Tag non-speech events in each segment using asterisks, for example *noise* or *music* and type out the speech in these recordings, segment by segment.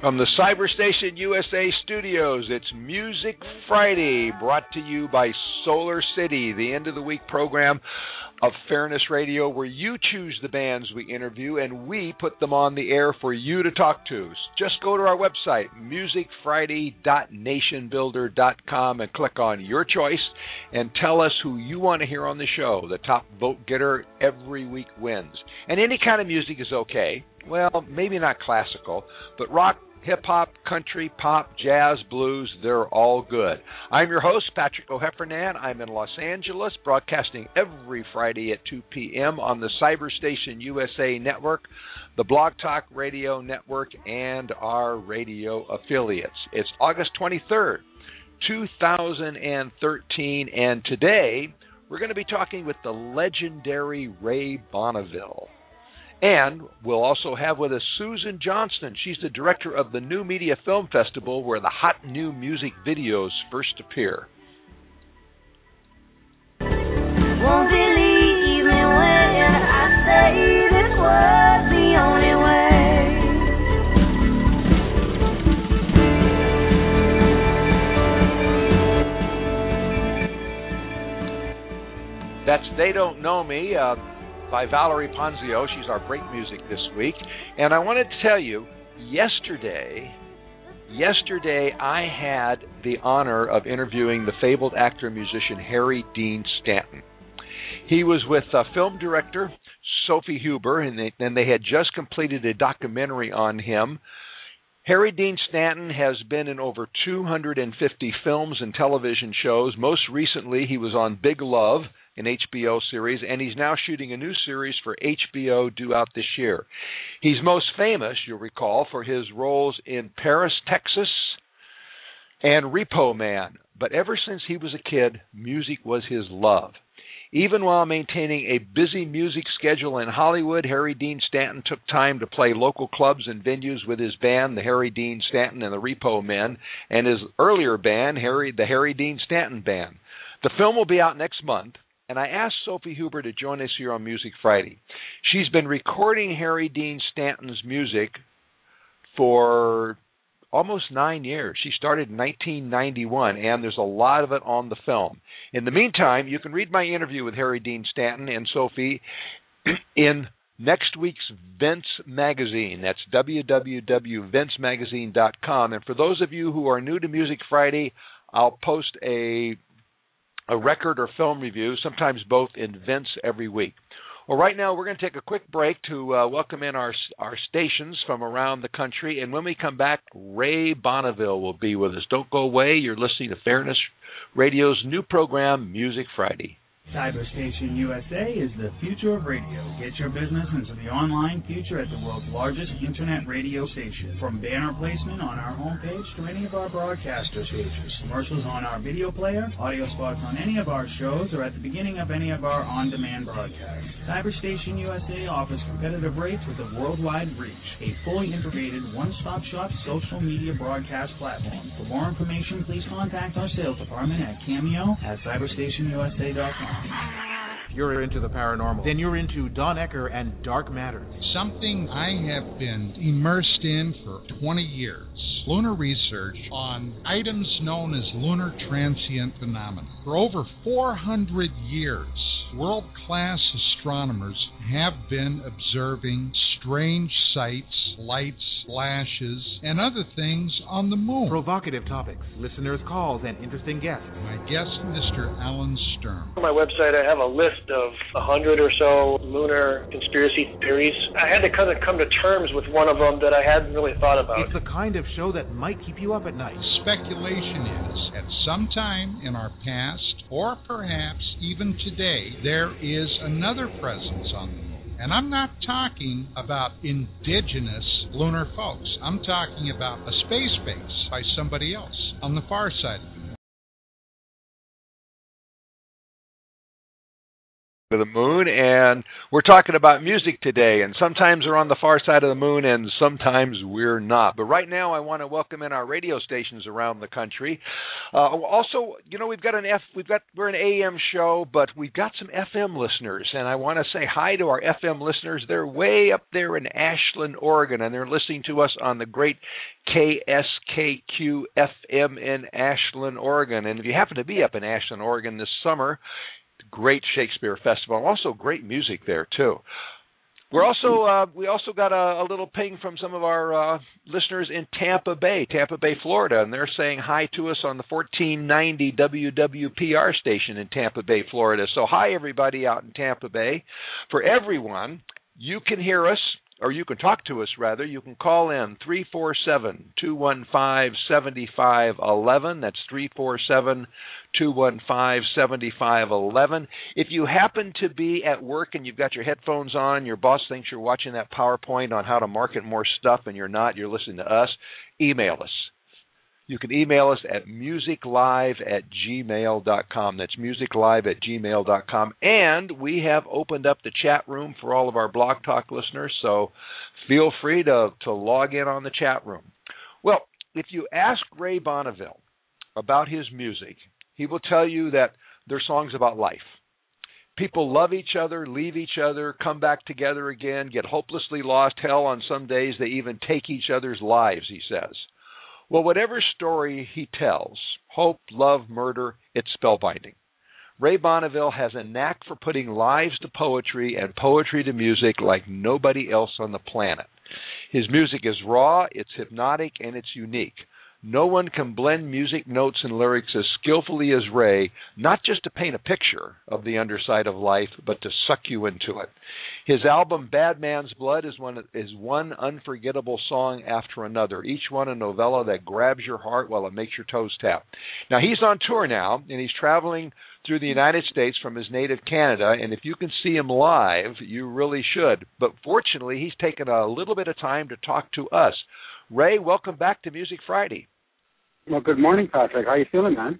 From the Cyberstation USA studios, it's Music Friday, brought to you by Solar City, the end of the week program of Fairness Radio, where you choose the bands we interview and we put them on the air for you to talk to. Just go to our website, musicfriday.nationbuilder.com, and click on your choice and tell us who you want to hear on the show. The top vote getter every week wins. And any kind of music is okay. Well, maybe not classical, but rock, hip hop, country, pop, jazz, blues, they're all good. I'm your host, Patrick O'Heffernan. I'm in Los Angeles, broadcasting every Friday at 2 p.m. on the Cyberstation USA network, the Blog Talk Radio network, and our radio affiliates. It's August 23rd, 2013, and today we're going to be talking with the legendary Ray Bonneville. And we'll also have with us Susan Johnston. She's the director of the New Media Film Festival, where the hot new music videos first appear. Won't believe me when I say this was the only way. That's They Don't Know Me uh, by Valerie Ponzio. She's our break music this week. And I wanted to tell you, yesterday, yesterday I had the honor of interviewing the fabled actor musician Harry Dean Stanton. He was with uh, film director Sophie Huber, and they, and they had just completed a documentary on him. Harry Dean Stanton has been in over 250 films and television shows. Most recently, he was on Big Love, an HBO series, and he's now shooting a new series for HBO due out this year. He's most famous, you'll recall, for his roles in Paris, Texas, and Repo Man. But ever since he was a kid, music was his love. Even while maintaining a busy music schedule in Hollywood, Harry Dean Stanton took time to play local clubs and venues with his band, the Harry Dean Stanton and the Repo Men, and his earlier band, Harry the Harry Dean Stanton Band. The film will be out next month, and I asked Sophie Huber to join us here on Music Friday. She's been recording Harry Dean Stanton's music for almost nine years. She started in 1991, and there's a lot of it on the film. In the meantime, you can read my interview with Harry Dean Stanton and Sophie *clears throat* in next week's Vents Magazine. That's www.ventsmagazine.com. And for those of you who are new to Music Friday, I'll post a a record or film review, sometimes both in Vents every week. Well, right now we're going to take a quick break to uh, welcome in our our stations from around the country, and when we come back, Ray Bonneville will be with us. Don't go away. You're listening to Fairness Radio's new program, Music Friday. Cyberstation USA is the future of radio. Get your business into the online future at the world's largest internet radio station. From banner placement on our homepage to any of our broadcaster stages, commercials on our video player, audio spots on any of our shows, or at the beginning of any of our on-demand broadcasts. Cyberstation USA offers competitive rates with a worldwide reach, a fully integrated one-stop shop social media broadcast platform. For more information, please contact our sales department at cameo at cyberstationusa.com. You're into the paranormal. Then you're into Don Ecker and Dark Matter. Something I have been immersed in for 20 years. lunar research on items known as lunar transient phenomena. For over 400 years, world class astronomers have been observing strange sights, lights, flashes, and other things on the moon. Provocative topics, listeners' calls, and interesting guests. My guest, Mr. Alan Stern. On my website, I have a list of a hundred or so lunar conspiracy theories. I had to kind of come to terms with one of them that I hadn't really thought about. It's the kind of show that might keep you up at night. Speculation is, at some time in our past, or perhaps even today, there is another presence on the moon. And I'm not talking about indigenous lunar folks. I'm talking about a space base by somebody else on the far side moon. the moon and we're talking about music today and sometimes we're on the far side of the moon and sometimes we're not. But right now i want to welcome in our radio stations around the country. Uh, also you know we've got an f we've got we're an am show but we've got some fm listeners and i want to say hi to our fm listeners. They're way up there in ashland oregon and they're listening to us on the great kskq fm in ashland oregon. And if you happen to be up in ashland oregon this summer great Shakespeare festival, also great music there too. We're also uh, we also got a, a little ping from some of our uh, listeners in Tampa Bay, Tampa Bay, Florida, and they're saying hi to us on the 1490 WWPR station in Tampa Bay, Florida. So hi everybody out in Tampa Bay. For everyone, you can hear us or you can talk to us rather. You can call in 347 215 7511. That's 347 215 7511. If you happen to be at work and you've got your headphones on, your boss thinks you're watching that PowerPoint on how to market more stuff and you're not, you're listening to us, email us. You can email us at musiclive at gmail.com. That's musiclive at gmail.com. And we have opened up the chat room for all of our Blog Talk listeners, so feel free to, to log in on the chat room. Well, if you ask Ray Bonneville about his music, he will tell you that they're songs about life. People love each other, leave each other, come back together again, get hopelessly lost. Hell, on some days they even take each other's lives, he says. Well, whatever story he tells hope, love, murder it's spellbinding. Ray Bonneville has a knack for putting lives to poetry and poetry to music like nobody else on the planet. His music is raw, it's hypnotic, and it's unique. No one can blend music notes and lyrics as skillfully as Ray, not just to paint a picture of the underside of life, but to suck you into it. His album Bad Man's Blood is one is one unforgettable song after another, each one a novella that grabs your heart while it makes your toes tap. Now he's on tour now and he's traveling through the United States from his native Canada and if you can see him live, you really should. But fortunately, he's taken a little bit of time to talk to us. Ray, welcome back to Music Friday. Well, good morning, Patrick. How are you feeling, man?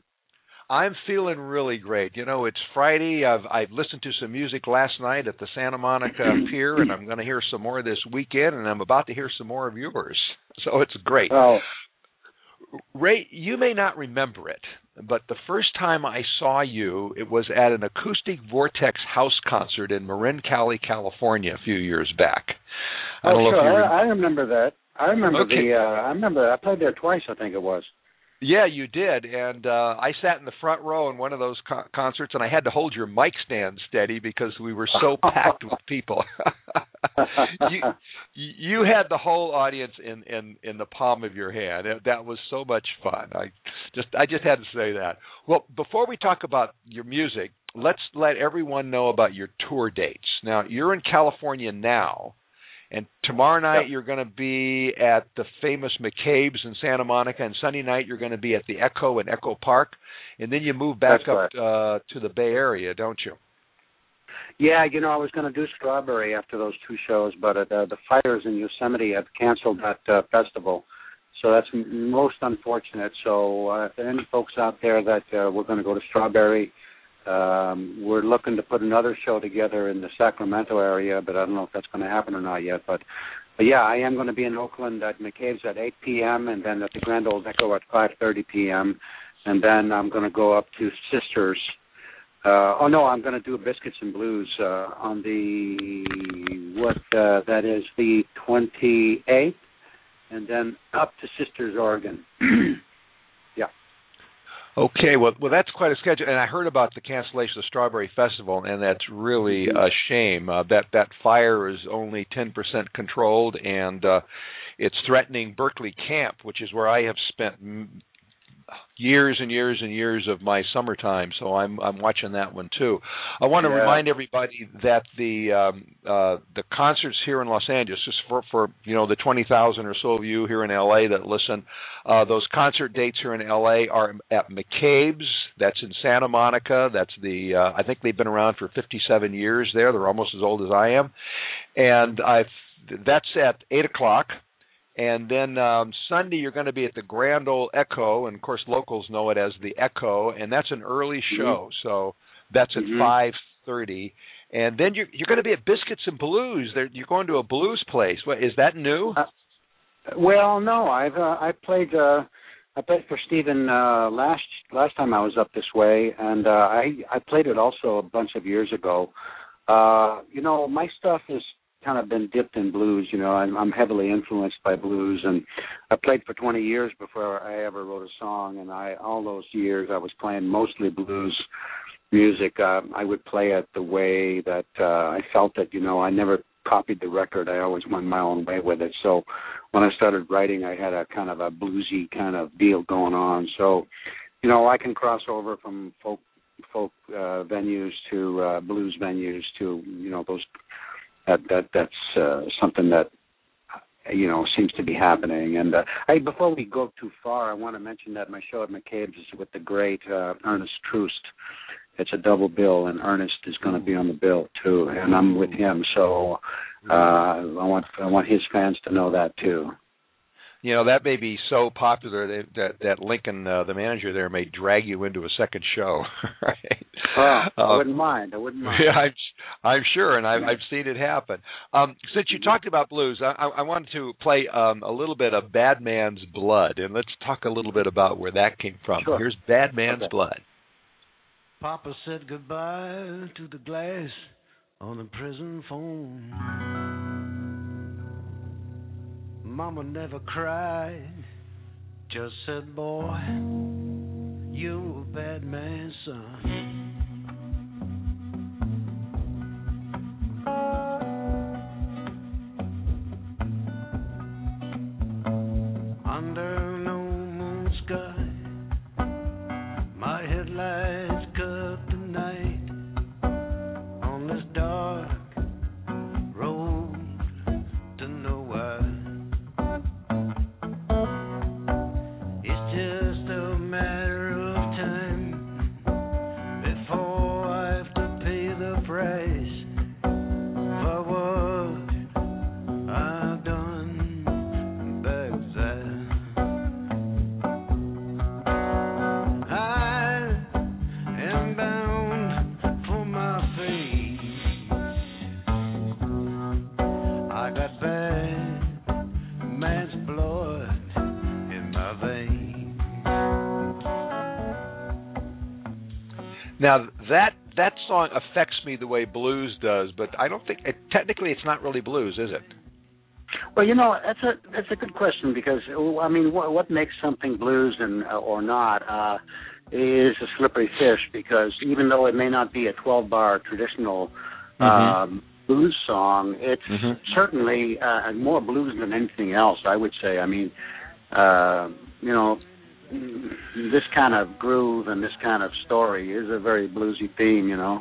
I'm feeling really great. You know, it's Friday. I've I've listened to some music last night at the Santa Monica *clears throat* Pier, and I'm going to hear some more this weekend, and I'm about to hear some more of yours. *laughs* So it's great. Oh, Ray, you may not remember it, but the first time I saw you, it was at an acoustic Vortex house concert in Marin County, California, a few years back. I oh don't know sure. if you rem- I, I remember that. I remember Okay. the. Uh, I remember. I played there twice. I think it was. Yeah, you did, and uh, I sat in the front row in one of those co- concerts, and I had to hold your mic stand steady because we were so *laughs* packed with people. *laughs* you you had the whole audience in in in the palm of your hand. That- That was so much fun. I just I just had to say that. Well, before we talk about your music, let's let everyone know about your tour dates. Now, you're in California now. And tomorrow night Yep. you're going to be at the famous McCabe's in Santa Monica, and Sunday night you're going to be at the Echo in Echo Park, and then you move back That's up correct. uh, to the Bay Area, don't you? Yeah, you know, I was going to do Strawberry after those two shows, but uh, the, the fires in Yosemite have canceled that uh, festival. So that's m- most unfortunate. So uh, if there are any folks out there that uh, we're going to go to Strawberry, um, we're looking to put another show together in the Sacramento area, but I don't know if that's going to happen or not yet. But, but yeah, I am going to be in Oakland at McCabe's at 8 p.m. and then at the Grand Old Echo at 5:30 p.m. And then I'm going to go up to Sisters. Uh, oh no, I'm going to do Biscuits and Blues uh, on the what uh, that is the 28th and then up to Sisters, Oregon. *clears throat* Okay, well, well, that's quite a schedule, and I heard about the cancellation of the Strawberry Festival, and that's really Mm-hmm. a shame. Uh, that that fire is only ten percent controlled, and uh, it's threatening Berkeley Camp, which is where I have spent m- years and years and years of my summertime. So I'm I'm watching that one too. I want to Yeah. remind everybody that the um, uh, the concerts here in Los Angeles, just for for you know the twenty thousand or so of you here in LA that listen, uh, those concert dates here in LA are at McCabe's. That's in Santa Monica. That's the uh, I think they've been around for 57 years there. They're almost as old as I am, and I that's at eight o'clock. And then um, Sunday you're going to be at the Grand Ole Echo, and of course locals know it as the Echo, and that's an early show, so that's at Mhm. five thirty. And then you're you're going to be at Biscuits and Blues. There, you're going to a blues place. What is that new? Uh, Well, no, I've uh, I played uh I played for Stephen uh last last time I was up this way and uh I I played it also a bunch of years ago. Uh you know, my stuff has kind of been dipped in blues, you know. I'm I'm heavily influenced by blues and I played for 20 years before I ever wrote a song and I all those years I was playing mostly blues music. Uh, I would play it the way that uh I felt it, you know. I never copied the record. I always went my own way with it. So when I started writing, I had a kind of a bluesy kind of deal going on. So, you know, I can cross over from folk folk uh, venues to uh, blues venues to you know those that that that's uh, something that you know seems to be happening. And uh, hey, before we go too far, I want to mention that my show at McCabe's is with the great uh, Ernest Troost. It's a double bill, and Ernest is going to be on the bill too, and I'm with him. So uh, I want I want his fans to know that too. You know that may be so popular that that, that Lincoln, uh, the manager there, may drag you into a second show. *laughs* right? Oh, I Uh, wouldn't mind. I wouldn't mind. *laughs* Yeah, I'm, I'm sure, and I've, I've seen it happen. Um, since you talked about blues, I, I I wanted to play um, a little bit of Bad Man's Blood, and let's talk a little bit about where that came from. Sure. Here's Bad Man's Okay. Blood. Papa said goodbye to the glass on the prison phone. Mama never cried, just said, Boy, you a bad man's son. Now that that song affects me the way blues does, but I don't think it, technically it's not really blues, is it? Well, you know, that's a that's a good question because I mean, what what makes something blues and uh, or not uh, is a slippery fish. Because even though it may not be a twelve bar traditional um, blues song, it's Mhm. certainly uh, more blues than anything else. I would say. I mean, uh, you know, this kind of groove and this kind of story is a very bluesy theme. You know.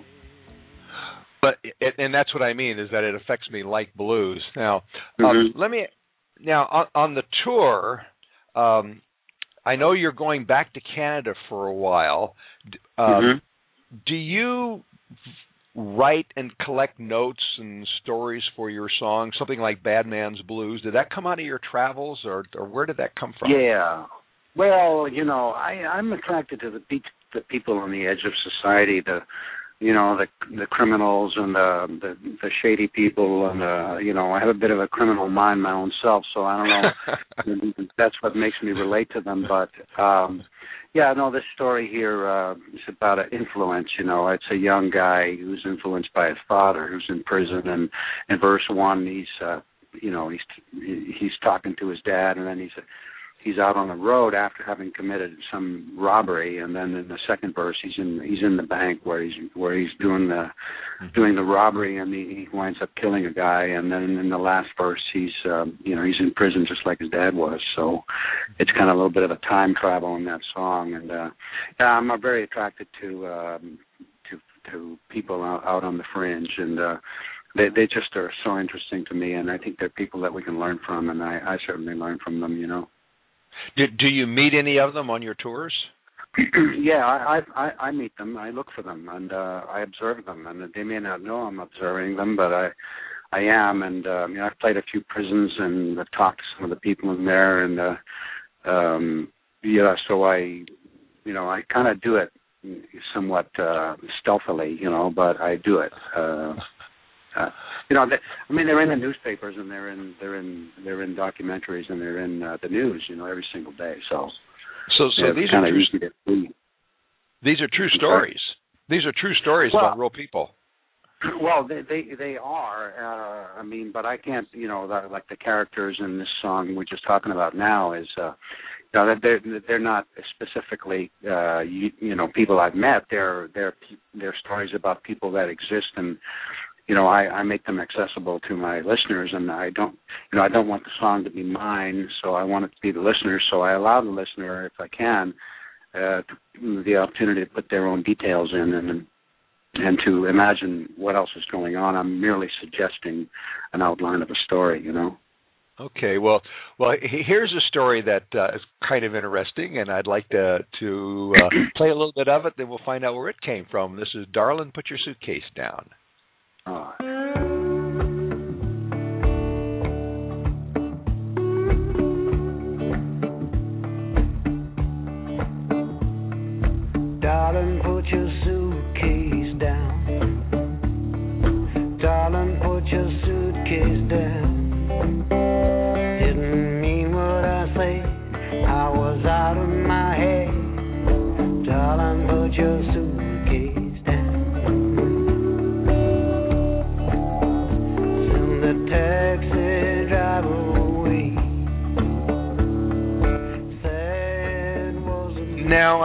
But it, and that's what I mean is that it affects me like blues. Now, um, Mhm. let me now on, on the tour. Um, I know you're going back to Canada for a while. Um, Mhm. Do you write and collect notes and stories for your songs? Something like Bad Man's Blues. Did that come out of your travels, or or where did that come from? Yeah. Well, you know, I I'm attracted to the pe- the people on the edge of society, the you know, the the criminals and the the, the shady people and uh you know, I have a bit of a criminal mind my own self, so I don't know *laughs* that's what makes me relate to them, but um yeah, no, this story here uh is about an influence, you know. It's a young guy who's influenced by his father who's in prison and in verse 1 he's uh you know he's he's talking to his dad, and then he's he's out on the road after having committed some robbery, and then in the second verse he's in he's in the bank where he's where he's doing the doing the robbery, and he, he winds up killing a guy, and then in the last verse he's um, you know he's in prison just like his dad was, so it's kind of a little bit of a time travel in that song, and uh, yeah, I'm uh, very attracted to um, to to people out, out on the fringe, and uh, they they just are so interesting to me, and I think they're people that we can learn from, and I I certainly learn from them, you know. Do, do you meet any of them on your tours? *clears throat* yeah, I, I I meet them. I look for them and uh I observe them, and they may not know I'm observing them, but I I am. And uh, you know, I've played a few prisons and I've talked to some of the people in there, and uh, um yeah, so I you know I kind of do it somewhat uh stealthily, you know, but I do it. Uh, uh you know, they, I mean, they're in the newspapers and they're in they're in they're in documentaries and they're in uh, the news, you know, every single day. So, so so these are true, these are true stories. These are true stories well, about real people. *clears throat* Well, they they they are. Uh, I mean, but I can't. You know, the, like the characters in this song we're just talking about now is. uh you know, they're they're not specifically uh you, you know people I've met. They're they're they're stories about people that exist and you know I, I make them accessible to my listeners and I don't you know I don't want the song to be mine so I want it to be the listener so I allow the listener if I can uh to, the opportunity to put their own details in and and to imagine what else is going on I'm merely suggesting an outline of a story you know Okay, well, well, here's a story that uh, is kind of interesting, and I'd like to to uh, *clears throat* play a little bit of it. Then we'll find out where it came from. This is "Darlin', Put Your Suitcase Down." Darling,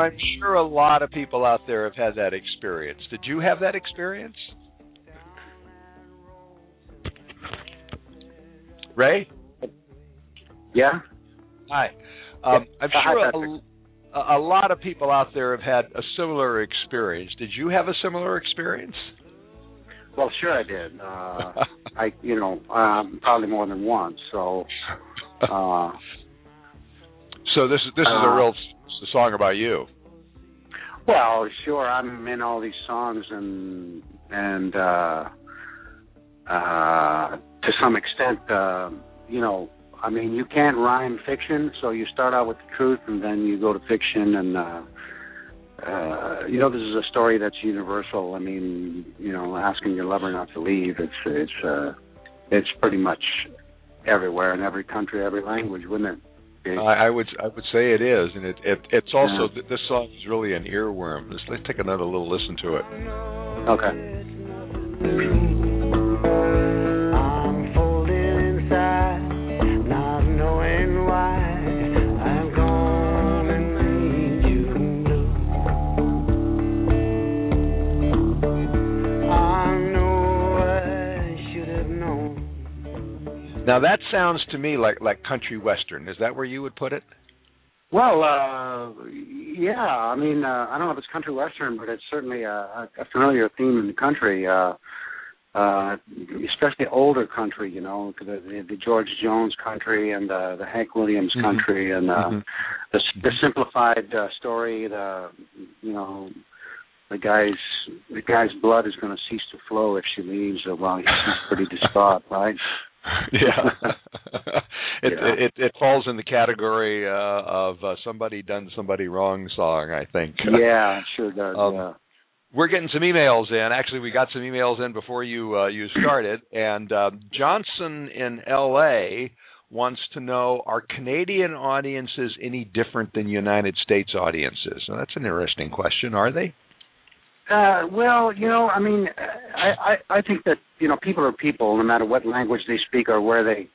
I'm sure a lot of people out there have had that experience. Did you have that experience? Ray? Yeah. Hi. Um, I'm sure a, a lot of people out there have had a similar experience. Did you have a similar experience? Well, sure I did. Uh, *laughs* I, you know, um, probably more than once. So, uh, *laughs* So this is this is a Uh, real s- song about you. well, sure. I'm in all these songs, and and uh, uh, to some extent, uh, you know, I mean, you can't rhyme fiction, so you start out with the truth, and then you go to fiction, and uh, uh, you know, this is a story that's universal. I mean, you know, asking your lover not to leave. It's it's uh, it's pretty much everywhere in every country, every language, wouldn't it? I, I would I would say it is, and it, it it's also th this song is really an earworm. Let's, let's take another little listen to it. Okay. Now that sounds to me like like country western. Is that where you would put it? Well, uh, yeah. I mean, uh, I don't know if it's country western, but it's certainly a, a familiar theme in the country, uh, uh, especially older country. You know, the, the, the George Jones country and uh, the Hank Williams Mhm. country, and uh, Mhm. the, the simplified uh, story. The you know, the guy's the guy's blood is going to cease to flow if she leaves. Uh, while he's pretty distraught, *laughs* right? *laughs* yeah. *laughs* it, Yeah. it it falls in the category uh, of uh, somebody done somebody wrong song. I think. *laughs* Yeah, sure does. Um, yeah. We're getting some emails in. Actually, we got some emails in before you uh, you started. And uh, Johnson in L.A. wants to know: Are Canadian audiences any different than United States audiences? Now, that's an interesting question. Are they? Uh, well, you know, I mean, I, I I think that you know people are people, no matter what language they speak or where they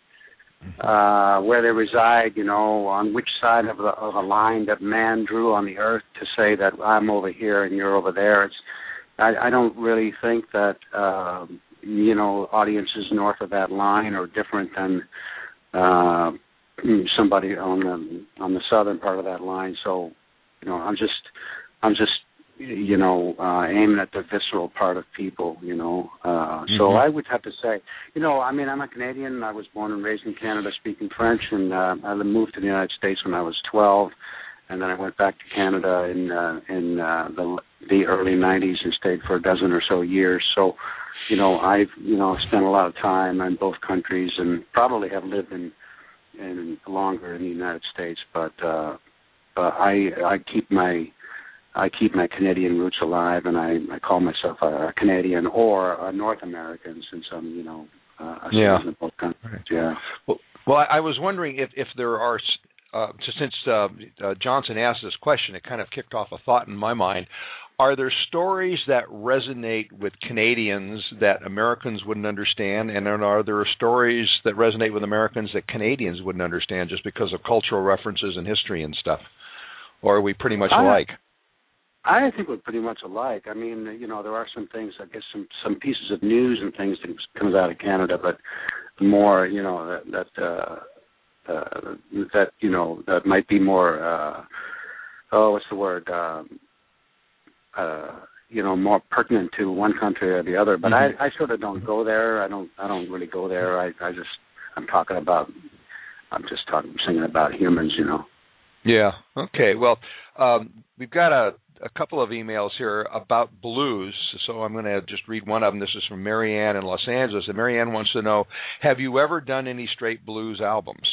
uh, where they reside, you know, on which side of the of a line that man drew on the earth to say that I'm over here and you're over there. It's I, I don't really think that um, you know audiences north of that line are different than uh, somebody on the on the southern part of that line. So, you know, I'm just I'm just you know uh aiming at the visceral part of people you know uh mm-hmm. so i would have to say you know i mean i'm a canadian i was born and raised in canada speaking french and uh i moved to the united states when i was 12 and then i went back to canada in uh in uh the the early 90s and stayed for a dozen or so years so you know i've you know spent a lot of time in both countries and probably have lived in in longer in the united states but uh but i i keep my I keep my Canadian roots alive, and I, I call myself a, Canadian or a North American, since I'm, you know, uh, a yeah. citizen of both countries. Yeah. Well, well, I, was wondering if if there are, uh, since uh, uh, Johnson asked this question, it kind of kicked off a thought in my mind. Are there stories that resonate with Canadians that Americans wouldn't understand, and are there stories that resonate with Americans that Canadians wouldn't understand just because of cultural references and history and stuff? Or are we pretty much alike? I think we're pretty much alike. I mean, you know, there are some things, I guess, some some pieces of news and things that comes out of Canada, but more, you know, that that uh, uh, that you know that might be more. Uh, oh, what's the word? Um, uh, you know, more pertinent to one country or the other. But mm-hmm. I, I sort of don't go there. I don't, I don't really go there. I, I just, I'm talking about, I'm just talking, singing about humans, you know. Yeah. Okay. Well, um, we've got a a couple of emails here about blues. So I'm going to just read one of them. This is from Marianne in Los Angeles. And Marianne wants to know Have you ever done any straight blues albums?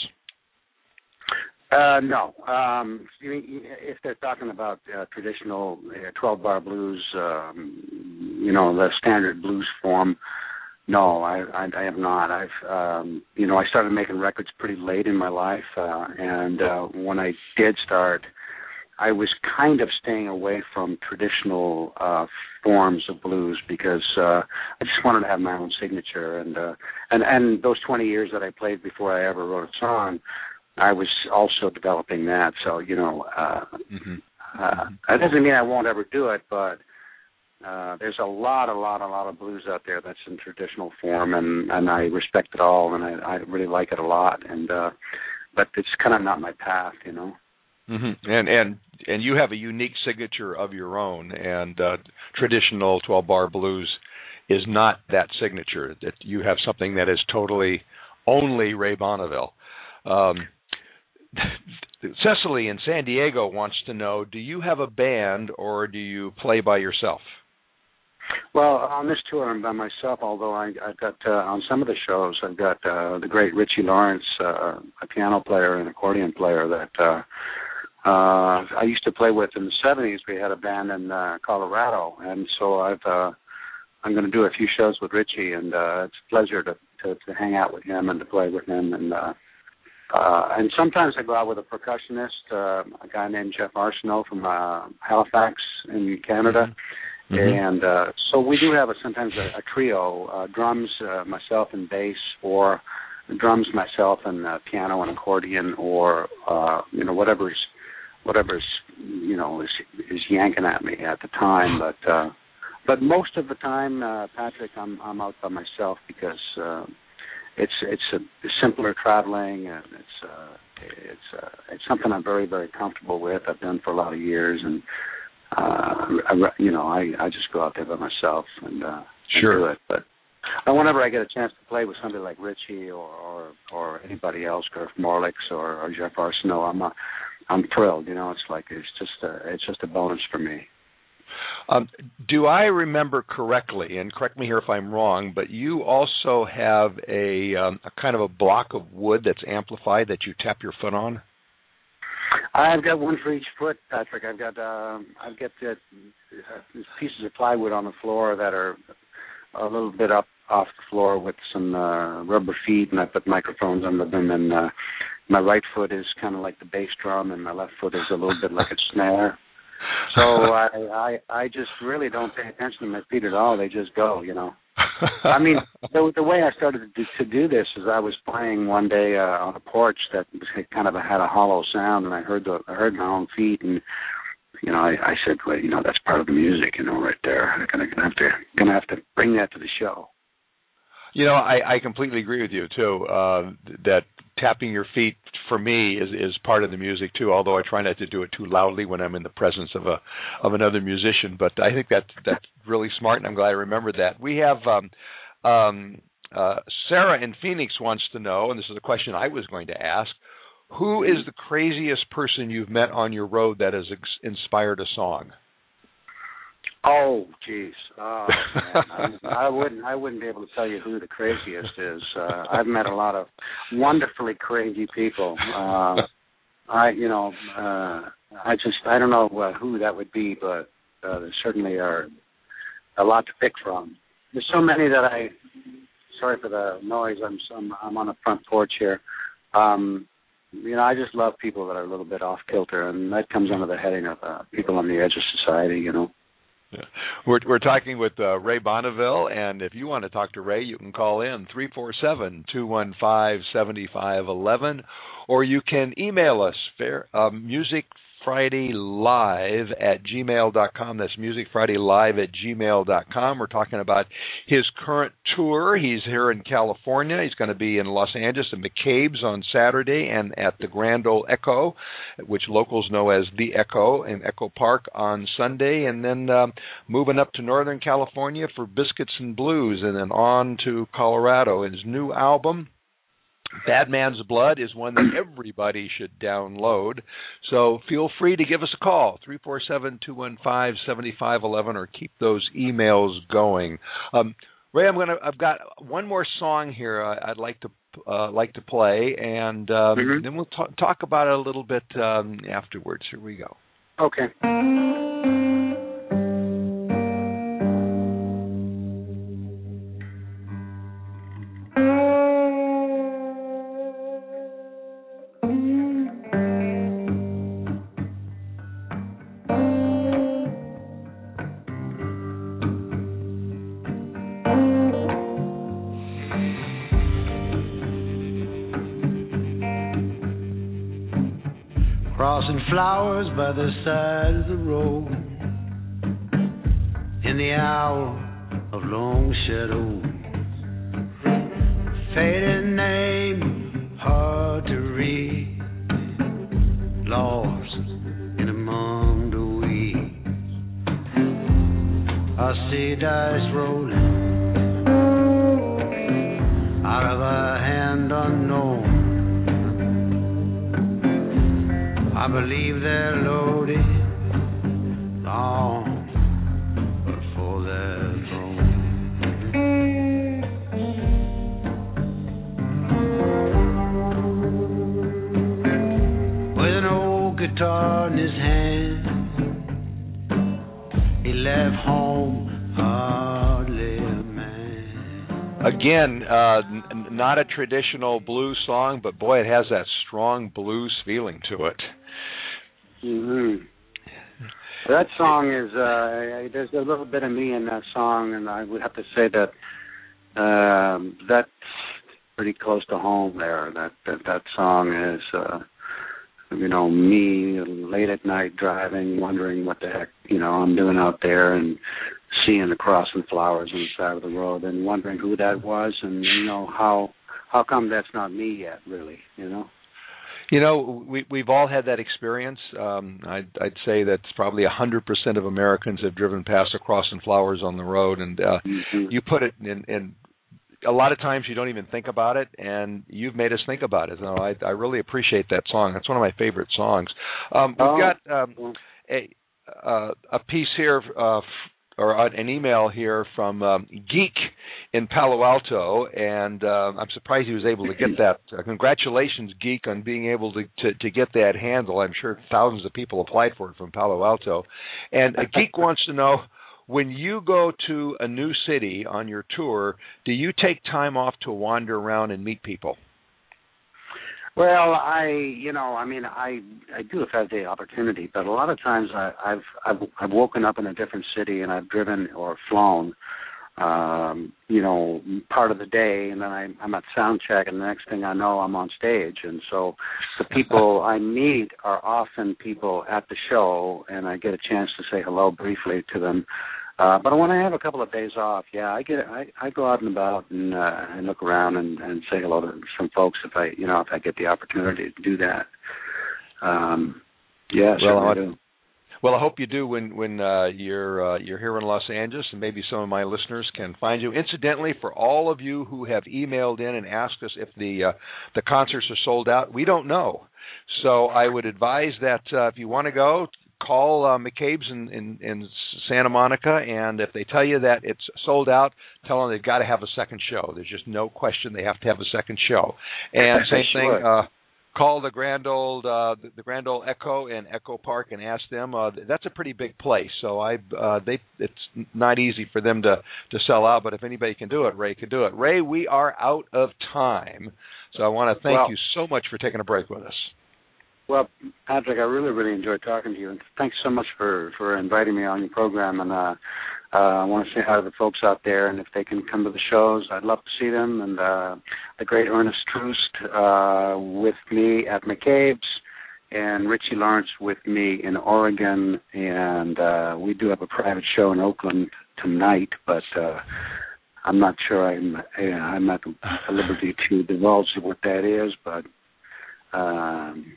Uh, no. Um, if they're talking about uh, traditional uh, 12 bar blues, um, you know, the standard blues form, no, I, I, I have not. I've, um, you know, I started making records pretty late in my life, uh, and uh, when I did start, I was kind of staying away from traditional uh forms of blues because uh I just wanted to have my own signature. And uh and and those 20 years that I played before I ever wrote a song I was also developing that. So you know uh mm-hmm. uh that doesn't mean I won't ever do it but uh there's a lot a lot a lot of blues out there that's in traditional form and and I respect it all and I I really like it a lot. And uh but it's kind of not my path you know Mm-hmm. And and and you have a unique signature of your own, and uh, traditional 12 bar blues is not that signature. That you have something that is totally only Ray Bonneville. Um, *laughs* Cecily in San Diego wants to know: Do you have a band, or do you play by yourself? Well, on this tour, I'm by myself. Although I, I've got uh, on some of the shows, I've got uh, the great Richie Lawrence, uh, a piano player and accordion player that uh, uh I used to play with in the seventies. We had a band in uh, Colorado, and so I've uh, I'm going to do a few shows with Richie, and uh, it's a pleasure to, to to hang out with him and to play with him. And uh, uh, and sometimes I go out with a percussionist, uh, a guy named Jeff Arsenault from uh, Halifax in Canada. Mm-hmm. And uh, so we do have a sometimes a, a trio: uh, drums, uh, myself, and bass, or drums, myself, and uh, piano and accordion, or uh, you know whatever's whatever's you know is is yanking at me at the time but uh but most of the time uh patrick i'm i'm out by myself because uh it's it's a simpler traveling and it's uh it's uh it's something i'm very very comfortable with i've done for a lot of years and uh I, you know i i just go out there by myself and uh sure. and do it but uh, whenever I get a chance to play with somebody like Richie or or, or anybody else, Gurf Morlix or, or Jeff Arsenault, I'm a, I'm thrilled. You know, it's like it's just a it's just a bonus for me. Um, do I remember correctly? And correct me here if I'm wrong, but you also have a, um, a kind of a block of wood that's amplified that you tap your foot on. I've got one for each foot, Patrick. I've got um, I've got uh, pieces of plywood on the floor that are a little bit up off the floor with some uh, rubber feet, and I put microphones under them, and uh, my right foot is kind of like the bass drum, and my left foot is a little bit like a snare. So *laughs* I, I I just really don't pay attention to my feet at all. They just go, you know. *laughs* I mean, the, the way I started to do, to do this is I was playing one day uh, on a porch that kind of had a hollow sound, and I heard the I heard my own feet, and you know, I, I said, well, you know, that's part of the music, you know, right there. I'm gonna, gonna have to gonna have to bring that to the show. You know, I, I completely agree with you too. Uh, that tapping your feet for me is is part of the music too. Although I try not to do it too loudly when I'm in the presence of a of another musician. But I think that that's really smart, and I'm glad I remembered that. We have um, um, uh, Sarah in Phoenix wants to know, and this is a question I was going to ask. Who is the craziest person you've met on your road that has ex- inspired a song? Oh, jeez. Oh, man. *laughs* I, I wouldn't. I wouldn't be able to tell you who the craziest is. Uh, I've met a lot of wonderfully crazy people. Uh, I, you know, uh, I just I don't know uh, who that would be, but uh, there certainly are a lot to pick from. There's so many that I. Sorry for the noise. I'm I'm, I'm on the front porch here. Um, you know, I just love people that are a little bit off kilter, and that comes under the heading of uh, people on the edge of society. You know. *laughs* We're we're talking with uh, Ray Bonneville, and if you want to talk to Ray, you can call in three four seven two one five seventy five eleven, or you can email us fair uh, music Friday Live at gmail.com. That's Music Friday Live at gmail.com. We're talking about his current tour. He's here in California. He's going to be in Los Angeles at McCabe's on Saturday and at the Grand Ole Echo, which locals know as the Echo in Echo Park on Sunday, and then um, moving up to Northern California for Biscuits and Blues, and then on to Colorado. His new album. Bad Man's Blood is one that everybody should download. So feel free to give us a call, 347-215-7511 or keep those emails going. Um, Ray, I'm gonna. I've got one more song here. I, would like to uh, like to play, and um, Mhm. then we'll t- talk about it a little bit um, afterwards. Here we go. Okay. By the side traditional blues song, but boy, it has that strong blues feeling to it. hmm That song is uh there's a little bit of me in that song and I would have to say that um that's pretty close to home there. That that, that song is uh you know, me late at night driving, wondering what the heck, you know, I'm doing out there and seeing the crossing flowers on the side of the road and wondering who that was and you know how how come that's not me yet really, you know? You know, we we've all had that experience. Um, I'd, I'd say that's probably a hundred percent of Americans have driven past a crossing flowers on the road, and uh, Mhm. you put it in, in. A lot of times you don't even think about it, and you've made us think about it. So I, I really appreciate that song. That's one of my favorite songs. Um, we've Oh. got um, a uh, a piece here, uh, or an email here from um, Geek in Palo Alto, and uh, I'm surprised he was able to get *clears throat* that. Uh, congratulations, Geek, on being able to, to to get that handle. I'm sure thousands of people applied for it from Palo Alto, and uh, *laughs* Geek wants to know. When you go to a new city on your tour, do you take time off to wander around and meet people? Well, I, you know, I mean, I, I do if I have the opportunity, but a lot of times I, I've, I've, I've woken up in a different city and I've driven or flown um, you know, part of the day, and then I, I'm at sound check, and the next thing I know, I'm on stage. And so, the people *laughs* I meet are often people at the show, and I get a chance to say hello briefly to them. Uh, but when I have a couple of days off, yeah, I get I, I go out and about and uh, and look around and, and say hello to some folks if I you know if I get the opportunity to do that. Um, yeah, well, I do. Well, I hope you do when when uh, you're uh, you're here in Los Angeles, and maybe some of my listeners can find you. Incidentally, for all of you who have emailed in and asked us if the uh, the concerts are sold out, we don't know. So I would advise that uh, if you want to go, call uh, McCabe's in, in in Santa Monica, and if they tell you that it's sold out, tell them they've got to have a second show. There's just no question they have to have a second show. And *laughs* same Sure. thing. Uh, call the Grand Old uh, the, Grand Old Echo in Echo Park and ask them. Uh, that's a pretty big place, so I uh, they it's not easy for them to to sell out. But if anybody can do it, Ray can do it. Ray, we are out of time, so I want to thank Well- you so much for taking a break with us. Well, Patrick, I really, really enjoyed talking to you, and thanks so much for for inviting me on your program. And uh, uh, I want to say hi to the folks out there, and if they can come to the shows, I'd love to see them. And uh, the great Ernest Troost uh, with me at McCabe's, and Richie Lawrence with me in Oregon, and uh, we do have a private show in Oakland tonight, but. Uh, I'm not sure I'm I'm at liberty to divulge what that is, but um,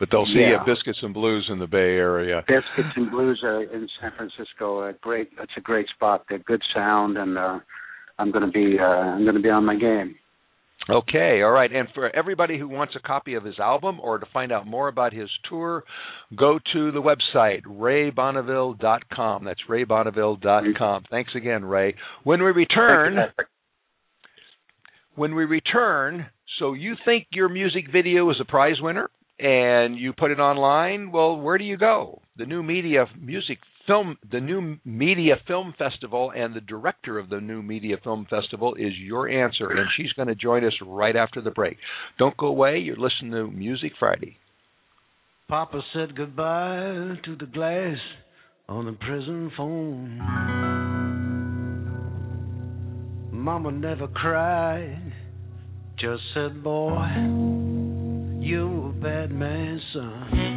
But they'll see Yeah. you at Biscuits and Blues in the Bay Area. Biscuits and Blues are in San Francisco. A great, it's a great spot. They're good sound, and uh, I'm going to be uh, I'm going to be on my game. Okay, all right. And for everybody who wants a copy of his album or to find out more about his tour, go to the website raybonneville.com. That's raybonneville.com. Thanks again, Ray. When we return, Thank you, Patrick. when we return, so you think your music video is a prize winner and you put it online, well, where do you go? The new media music film the new media film festival and the director of the new media film festival is your answer and she's going to join us right after the break. Don't go away. You're listening to Music Friday. Papa said goodbye to the glass on the prison phone. Mama never cried, just said, Boy, you a bad man, son.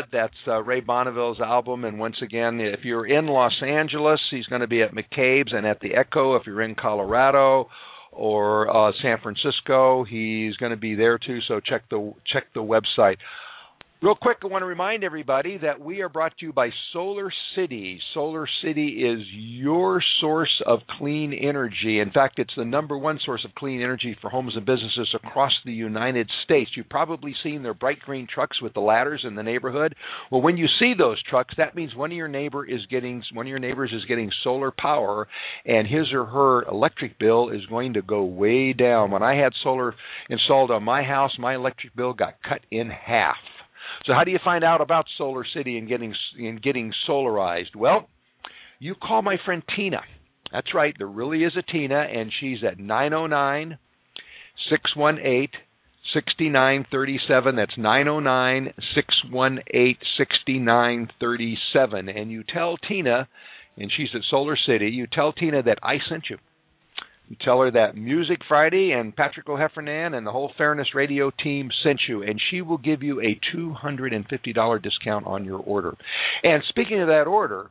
Blood. That's uh, Ray Bonneville's album. And once again, if you're in Los Angeles, he's going to be at McCabe's and at the Echo. If you're in Colorado or uh, San Francisco, he's going to be there too. So check the check the website. Real quick, I want to remind everybody that we are brought to you by Solar City. Solar City is your source of clean energy. In fact, it's the number one source of clean energy for homes and businesses across the United States. You've probably seen their bright green trucks with the ladders in the neighborhood. Well, when you see those trucks, that means one of your neighbor is getting one of your neighbors is getting solar power, and his or her electric bill is going to go way down. When I had solar installed on my house, my electric bill got cut in half. So how do you find out about Solar City and getting and getting solarized? Well, you call my friend Tina. That's right, there really is a Tina, and she's at 909 618 6937. That's 909 618 6937. And you tell Tina, and she's at Solar City, you tell Tina that I sent you. Tell her that Music Friday and Patrick O'Heffernan and the whole Fairness Radio team sent you, and she will give you a $250 discount on your order. And speaking of that order,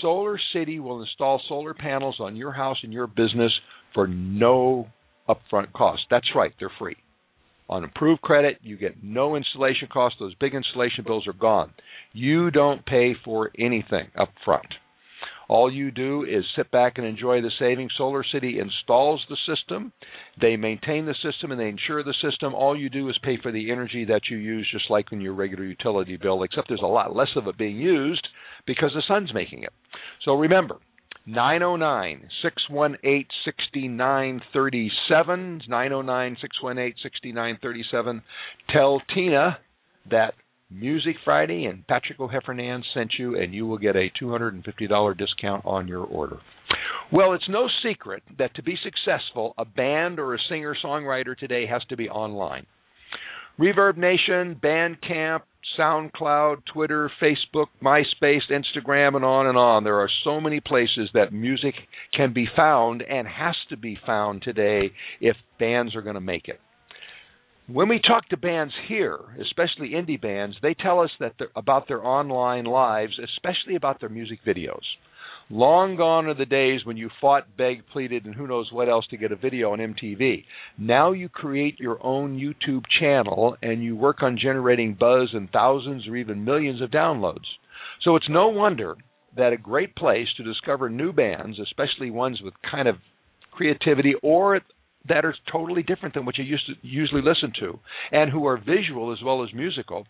Solar City will install solar panels on your house and your business for no upfront cost. That's right, they're free. On approved credit, you get no installation cost. Those big installation bills are gone. You don't pay for anything up front. All you do is sit back and enjoy the savings. Solar City installs the system, they maintain the system, and they insure the system. All you do is pay for the energy that you use, just like in your regular utility bill, except there's a lot less of it being used because the sun's making it. So remember, 909 618 6937. 909 618 6937. Tell Tina that Music Friday and Patrick O'Heffernan sent you, and you will get a $250 discount on your order. Well, it's no secret that to be successful, a band or a singer songwriter today has to be online. Reverb Nation, Bandcamp, SoundCloud, Twitter, Facebook, MySpace, Instagram, and on and on. There are so many places that music can be found and has to be found today if bands are going to make it. When we talk to bands here, especially indie bands, they tell us that about their online lives, especially about their music videos. Long gone are the days when you fought, begged, pleaded, and who knows what else to get a video on MTV. Now you create your own YouTube channel and you work on generating buzz and thousands or even millions of downloads. So it's no wonder that a great place to discover new bands, especially ones with kind of creativity or that are totally different than what you used to usually listen to, and who are visual as well as musical,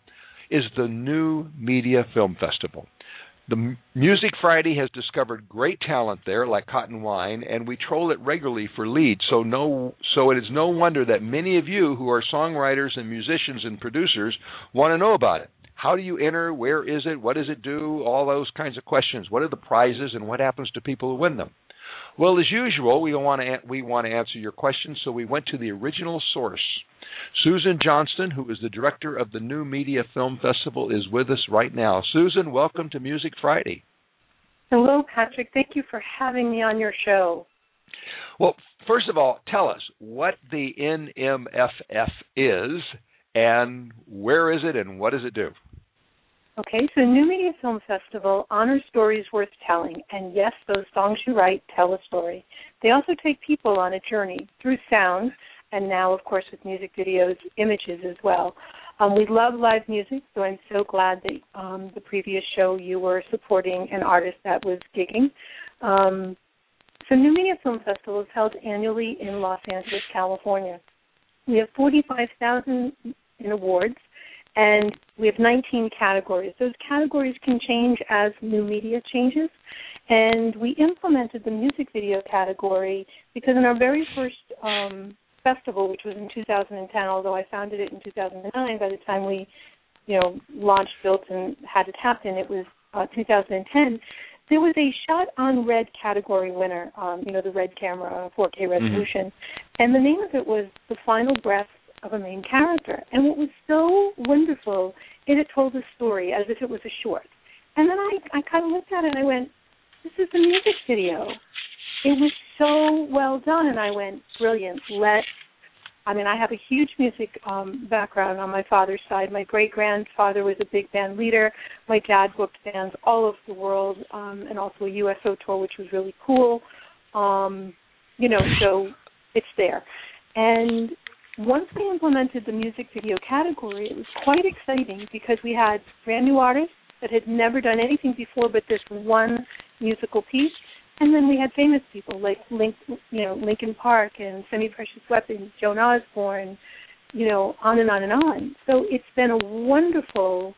is the New Media Film Festival. The Music Friday has discovered great talent there, like Cotton Wine, and we troll it regularly for leads. So no, so it is no wonder that many of you who are songwriters and musicians and producers want to know about it. How do you enter? Where is it? What does it do? All those kinds of questions. What are the prizes, and what happens to people who win them? Well, as usual, we want to we want to answer your questions, so we went to the original source. Susan Johnston, who is the director of the New Media Film Festival, is with us right now. Susan, welcome to Music Friday. Hello, Patrick. Thank you for having me on your show. Well, first of all, tell us what the NMFF is and where is it and what does it do? Okay, so New Media Film Festival honors stories worth telling, and yes, those songs you write tell a story. They also take people on a journey through sound, and now, of course, with music videos, images as well. Um, we love live music, so I'm so glad that um, the previous show you were supporting an artist that was gigging. Um, so, New Media Film Festival is held annually in Los Angeles, California. We have 45,000 in awards and we have 19 categories. Those categories can change as new media changes. And we implemented the music video category because in our very first um, festival, which was in 2010, although I founded it in 2009, by the time we, you know, launched, built, and had it happen, it was uh, 2010. There was a shot on red category winner, um, you know, the red camera, 4K resolution, mm-hmm. and the name of it was "The Final Breath of a main character. And what was so wonderful, is it told a story as if it was a short. And then I, I kind of looked at it and I went, this is a music video. It was so well done. And I went, brilliant. Let, I mean, I have a huge music um, background on my father's side. My great grandfather was a big band leader. My dad booked bands all over the world um, and also a USO tour, which was really cool. Um, you know, so it's there. And once we implemented the music video category, it was quite exciting because we had brand new artists that had never done anything before but this one musical piece, and then we had famous people like Link, you know, Linkin Park and Semi Precious Weapon, Joan Osborne, you know, on and on and on. So it's been a wonderful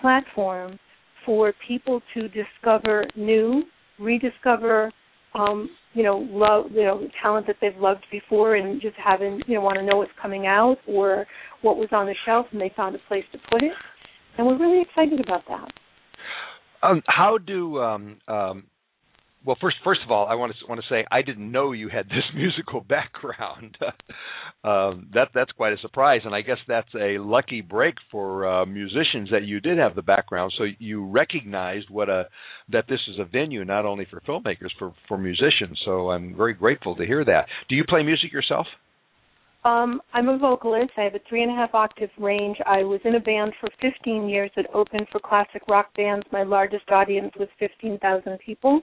platform for people to discover new, rediscover um, you know, love, you know, talent that they've loved before and just haven't, you know, want to know what's coming out or what was on the shelf and they found a place to put it. And we're really excited about that. Um, how do um, um, well, first, first of all, I want to want to say I didn't know you had this *laughs* musical background. *laughs* um, that that's quite a surprise, and I guess that's a lucky break for uh, musicians that you did have the background. So you recognized what a that this is a venue not only for filmmakers, for for musicians. So I'm very grateful to hear that. Do you play music yourself? Um, I'm a vocalist. I have a three and a half octave range. I was in a band for 15 years that opened for classic rock bands. My largest audience was 15,000 people.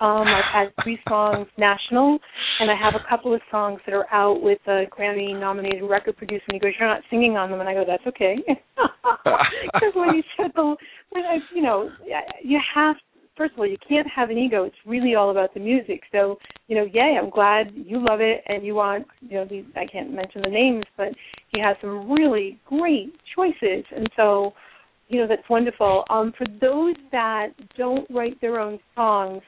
Um, I've had three songs national, and I have a couple of songs that are out with a Grammy-nominated record producer. And he goes, "You're not singing on them," and I go, "That's okay," *laughs* because when you said the, when I, you know, you have first of all, you can't have an ego. It's really all about the music. So, you know, yay, I'm glad you love it and you want, you know, these, I can't mention the names, but he has some really great choices. And so, you know, that's wonderful. Um, for those that don't write their own songs,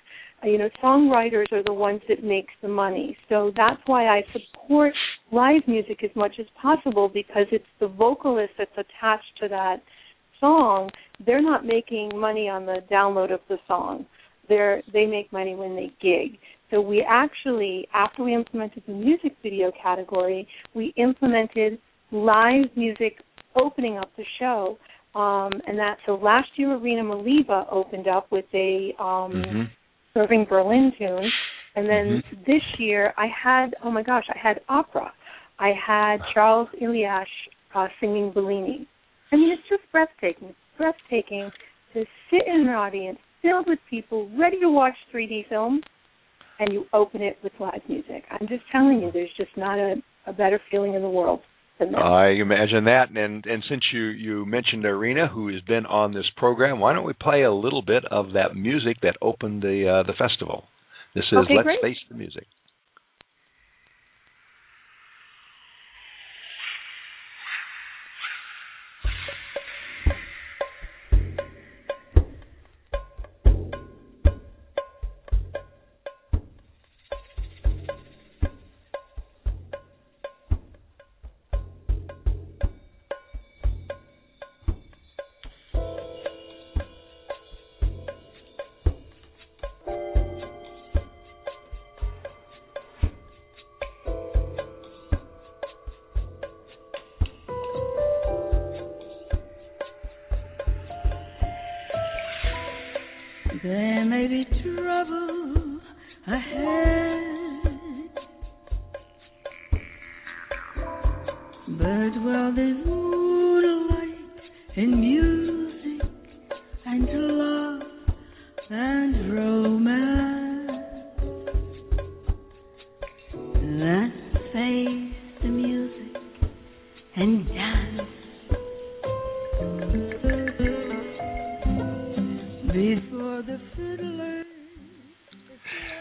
uh, you know, songwriters are the ones that make the money. So that's why I support live music as much as possible because it's the vocalist that's attached to that song. They're not making money on the download of the song. They're they make money when they gig. So we actually, after we implemented the music video category, we implemented live music opening up the show. Um, and that so last year Irina Maliba opened up with a um, Mm-hmm. Irving Berlin tune. And then Mhm. this year I had, oh my gosh, I had opera. I had Charles Iliash uh, singing Bellini. I mean, it's just breathtaking. It's breathtaking to sit in an audience filled with people ready to watch 3D films, and you open it with live music. I'm just telling you, there's just not a, a better feeling in the world. I imagine that, and and since you you mentioned Irina, who has been on this program, why don't we play a little bit of that music that opened the uh, the festival? This is Okay, Let's great. Face the Music.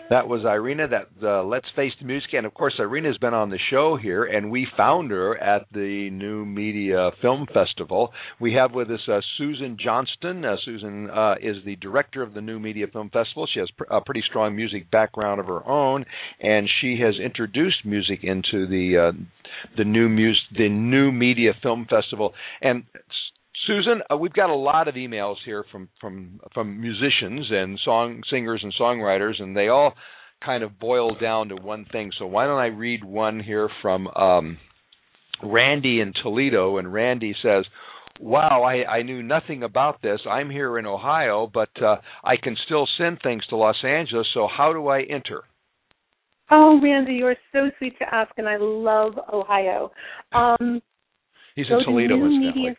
That was Irina. That uh, Let's Face the Music, and of course, Irina's been on the show here, and we found her at the New Media Film Festival. We have with us uh, Susan Johnston. Uh, Susan uh, is the director of the New Media Film Festival. She has pr- a pretty strong music background of her own, and she has introduced music into the uh, the new mus- the New Media Film Festival. And Susan, uh, we've got a lot of emails here from from from musicians and song singers and songwriters, and they all kind of boil down to one thing. So why don't I read one here from um, Randy in Toledo? And Randy says, "Wow, I, I knew nothing about this. I'm here in Ohio, but uh, I can still send things to Los Angeles. So how do I enter?" Oh, Randy, you are so sweet to ask, and I love Ohio. Um, He's in Toledo, to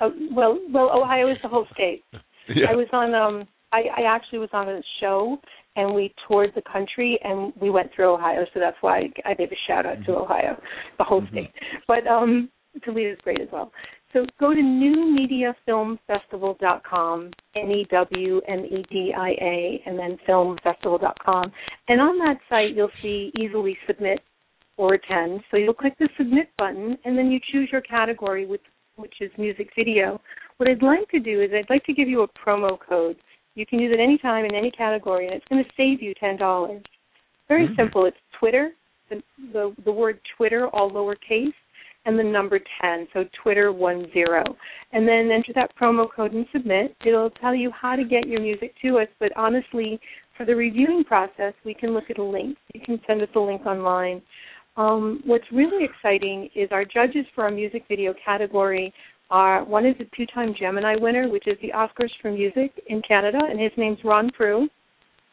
new incidentally. media. Oh, well, well, Ohio is the whole state. *laughs* Yeah. I was on. Um, I, I actually was on a show, and we toured the country, and we went through Ohio. So that's why I gave a shout out to Ohio, the whole state. But um, Toledo is great as well. So go to newmediafilmfestival.com, N E W M E D I A, and then filmfestival.com. And on that site, you'll see easily submit or attend. So you'll click the submit button, and then you choose your category, which, which is music video. What I'd like to do is I'd like to give you a promo code. You can use it anytime in any category, and it's going to save you ten dollars. Very Mm. simple. It's Twitter, the, the the word Twitter, all lowercase, and the number ten. So Twitter one zero, and then enter that promo code and submit. It'll tell you how to get your music to us. But honestly, for the reviewing process, we can look at a link. You can send us a link online. Um, what's really exciting is our judges for our music video category are one is a two-time Gemini winner, which is the Oscars for Music in Canada, and his name's Ron Prue.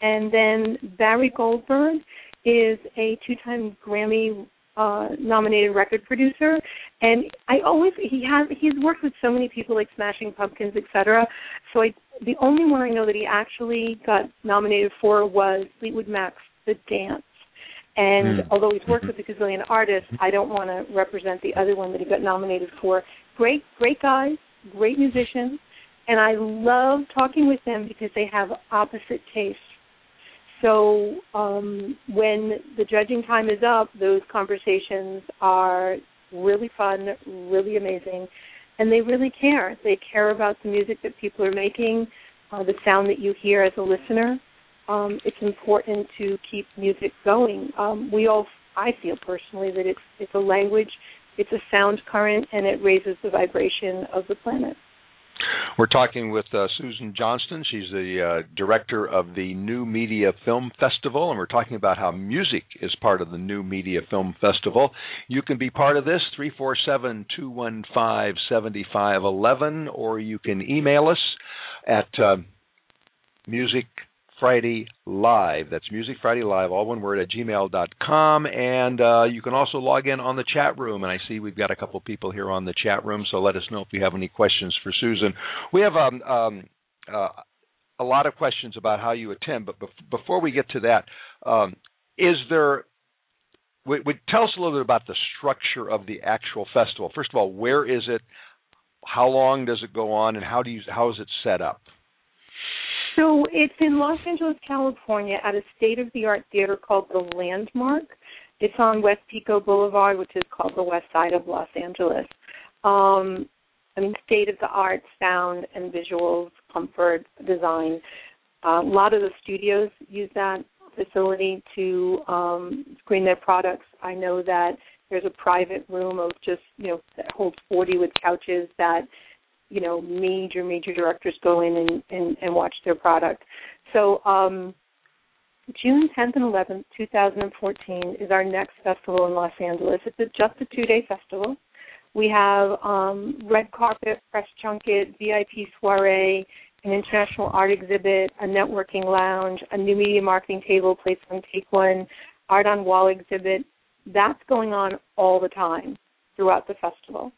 And then Barry Goldberg is a two-time Grammy uh, nominated record producer, and I always he has he's worked with so many people like Smashing Pumpkins, etc. So I the only one I know that he actually got nominated for was Fleetwood Mac's The Dance. And Mm. although he's worked with a gazillion artists, I don't want to represent the other one that he got nominated for. Great, great guys, great musicians, and I love talking with them because they have opposite tastes. So um, when the judging time is up, those conversations are really fun, really amazing, and they really care. They care about the music that people are making, uh, the sound that you hear as a listener. Um, it's important to keep music going. Um, we all, I feel personally, that it's it's a language, it's a sound current, and it raises the vibration of the planet. We're talking with uh, Susan Johnston. She's the uh, director of the New Media Film Festival, and we're talking about how music is part of the New Media Film Festival. You can be part of this, 347 215 7511, or you can email us at uh, Music Friday Live. That's Music Friday Live, all one word, at gmail.com. And uh, you can also log in on the chat room. And I see we've got a couple people here on the chat room, so let us know if you have any questions for Susan. We have um, um, uh, a lot of questions about how you attend, but bef- before we get to that, um, is there would, would tell us a little bit about the structure of the actual festival. First of all, where is it? How long does it go on, and how do you how is it set up? So it's in Los Angeles, California, at a state-of-the-art theater called the Landmark. It's on West Pico Boulevard, which is called the West Side of Los Angeles. Um, I mean, state-of-the-art sound and visuals, comfort, design. Uh, a lot of the studios use that facility to um, screen their products. I know that there's a private room of just you know that holds 40 with couches that you know major major directors go in and and, and watch their product. So um, June 10th and 11th, 2014 is our next festival in Los Angeles. It's a, just a two-day festival. We have um, red carpet, press junket, VIP soiree, an international art exhibit, a networking lounge, a new media marketing table, place on take one, art on wall exhibit. That's going on all the time throughout the festival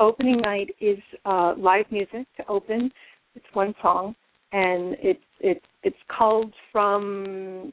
opening night is uh, live music to open. It's one song, and it's it's it's culled from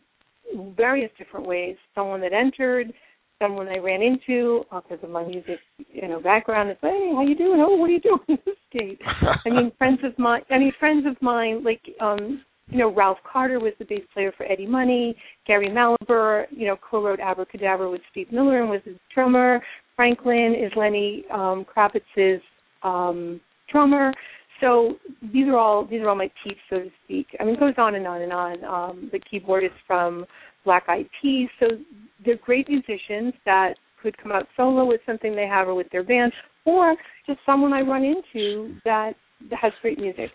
various different ways. Someone that entered, someone I ran into because uh, of my music, you know, background. It's hey, how you doing? Oh, what are you *laughs* doing in this state? I mean, friends of mine. I mean, friends of mine like um you know, Ralph Carter was the bass player for Eddie Money. Gary Mallaber, you know, co-wrote Abracadabra with Steve Miller and was his drummer. Franklin is Lenny um, Kravitz's um, drummer. So these are all these are all my peeps, so to speak. I mean, it goes on and on and on. Um, the keyboardist from Black Eyed Peas. So they're great musicians that could come out solo with something they have or with their band, or just someone I run into that, that has great music.